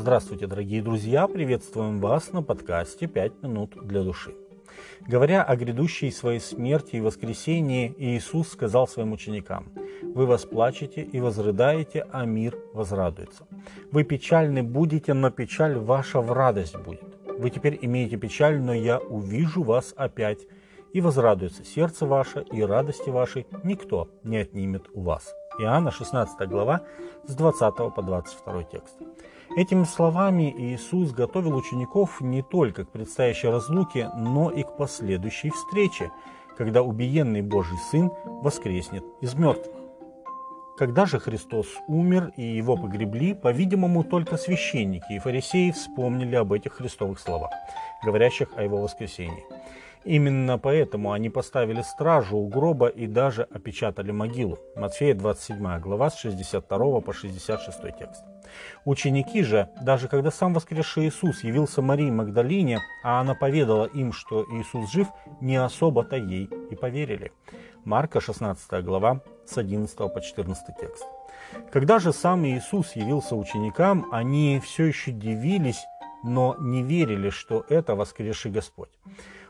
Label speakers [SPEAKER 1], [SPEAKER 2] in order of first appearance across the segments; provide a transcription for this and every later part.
[SPEAKER 1] Здравствуйте, дорогие друзья! Приветствуем вас на подкасте «Пять минут для души». Говоря о грядущей своей смерти и воскресении, Иисус сказал своим ученикам, «Вы восплачете и возрыдаете, а мир возрадуется. Вы печальны будете, но печаль ваша в радость будет. Вы теперь имеете печаль, но я увижу вас опять, и возрадуется сердце ваше, и радости вашей никто не отнимет у вас». Иоанна 16 глава с 20 по 22 текст. Этими словами Иисус готовил учеников не только к предстоящей разлуке, но и к последующей встрече, когда убиенный Божий Сын воскреснет из мертвых. Когда же Христос умер и его погребли, по-видимому, только священники и фарисеи вспомнили об этих христовых словах, говорящих о его воскресении. Именно поэтому они поставили стражу у гроба и даже опечатали могилу. Матфея 27 глава с 62 по 66 текст. Ученики же, даже когда сам воскресший Иисус явился Марии Магдалине, а она поведала им, что Иисус жив, не особо-то ей и поверили. Марка 16 глава с 11 по 14 текст. Когда же сам Иисус явился ученикам, они все еще дивились, но не верили, что это воскресший Господь.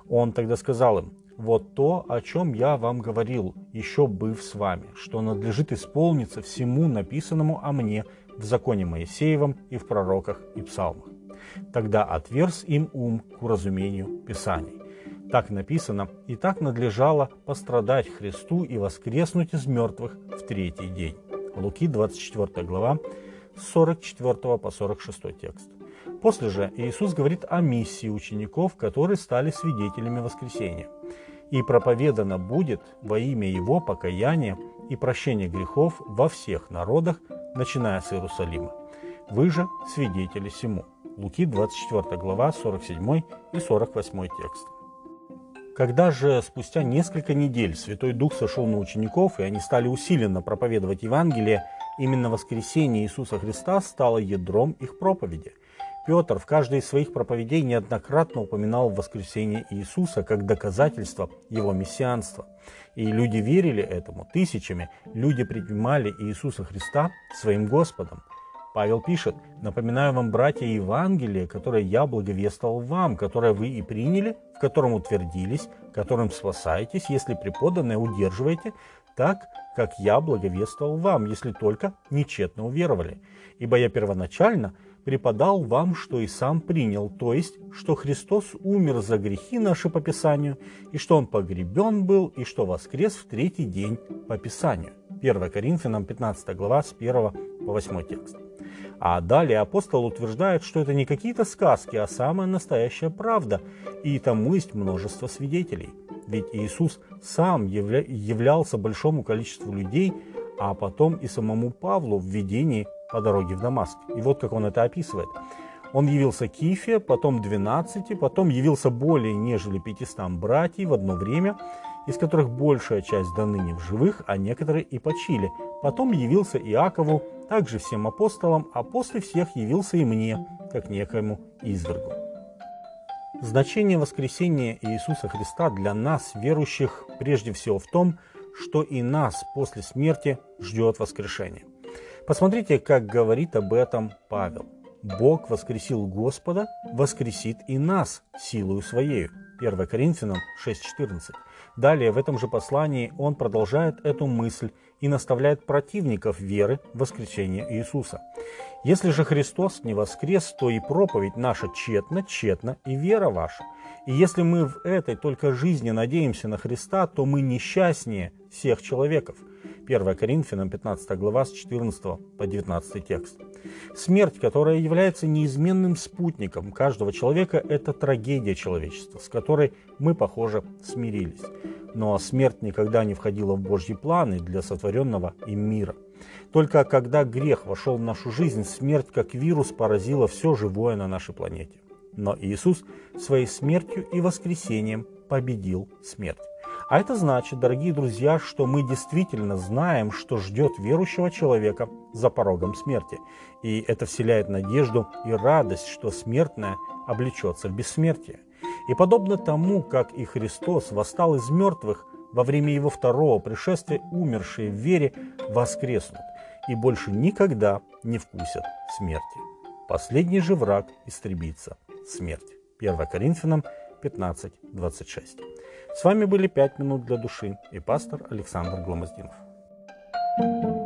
[SPEAKER 1] Он тогда сказал им, вот то, о чем я вам говорил, еще быв с вами, что надлежит исполниться всему написанному о мне в законе Моисеевом и в пророках и псалмах. Тогда отверз им ум к уразумению Писаний. Так написано, и так надлежало пострадать Христу и воскреснуть из мертвых в третий день. Луки 24 глава, с 44 по 46 текст. После же Иисус говорит о миссии учеников, которые стали свидетелями воскресения. «И проповедано будет во имя Его покаяние и прощение грехов во всех народах, начиная с Иерусалима. Вы же свидетели сему». Луки 24 глава, 47 и 48 текст. Когда же спустя несколько недель Святой Дух сошел на учеников, и они стали усиленно проповедовать Евангелие, именно воскресение Иисуса Христа стало ядром их проповеди – Петр в каждой из своих проповедей неоднократно упоминал воскресение Иисуса как доказательство его мессианства. И люди верили этому тысячами. Люди принимали Иисуса Христа своим Господом. Павел пишет, «Напоминаю вам, братья, Евангелие, которое я благовествовал вам, которое вы и приняли, в котором утвердились, которым спасаетесь, если преподанное удерживаете, так, как я благовествовал вам, если только нечетно уверовали. Ибо я первоначально – преподал вам, что и сам принял, то есть, что Христос умер за грехи наши по Писанию, и что Он погребен был, и что воскрес в третий день по Писанию. 1 Коринфянам 15 глава с 1 по 8 текст. А далее апостол утверждает, что это не какие-то сказки, а самая настоящая правда, и тому есть множество свидетелей. Ведь Иисус сам явля- являлся большому количеству людей, а потом и самому Павлу в видении по дороге в Дамаск. И вот как он это описывает. Он явился Кифе, потом 12, потом явился более нежели 500 братьев в одно время, из которых большая часть до ныне в живых, а некоторые и почили. Потом явился Иакову, также всем апостолам, а после всех явился и мне, как некоему извергу. Значение воскресения Иисуса Христа для нас, верующих, прежде всего в том, что и нас после смерти ждет воскрешение – Посмотрите, как говорит об этом Павел. Бог воскресил Господа, воскресит и нас силою Своею. 1 Коринфянам 6.14. Далее в этом же послании он продолжает эту мысль и наставляет противников веры в воскресение Иисуса. Если же Христос не воскрес, то и проповедь наша тщетна, тщетна и вера ваша. И если мы в этой только жизни надеемся на Христа, то мы несчастнее всех человеков – 1 Коринфянам 15 глава с 14 по 19 текст. Смерть, которая является неизменным спутником каждого человека, это трагедия человечества, с которой мы, похоже, смирились. Но смерть никогда не входила в Божьи планы для сотворенного им мира. Только когда грех вошел в нашу жизнь, смерть как вирус поразила все живое на нашей планете. Но Иисус своей смертью и воскресением победил смерть. А это значит, дорогие друзья, что мы действительно знаем, что ждет верующего человека за порогом смерти. И это вселяет надежду и радость, что смертное облечется в бессмертие. И подобно тому, как и Христос восстал из мертвых, во время его второго пришествия умершие в вере воскреснут и больше никогда не вкусят смерти. Последний же враг истребится – смерть. 1 Коринфянам 15.26. С вами были «Пять минут для души» и пастор Александр Гломоздинов. thank you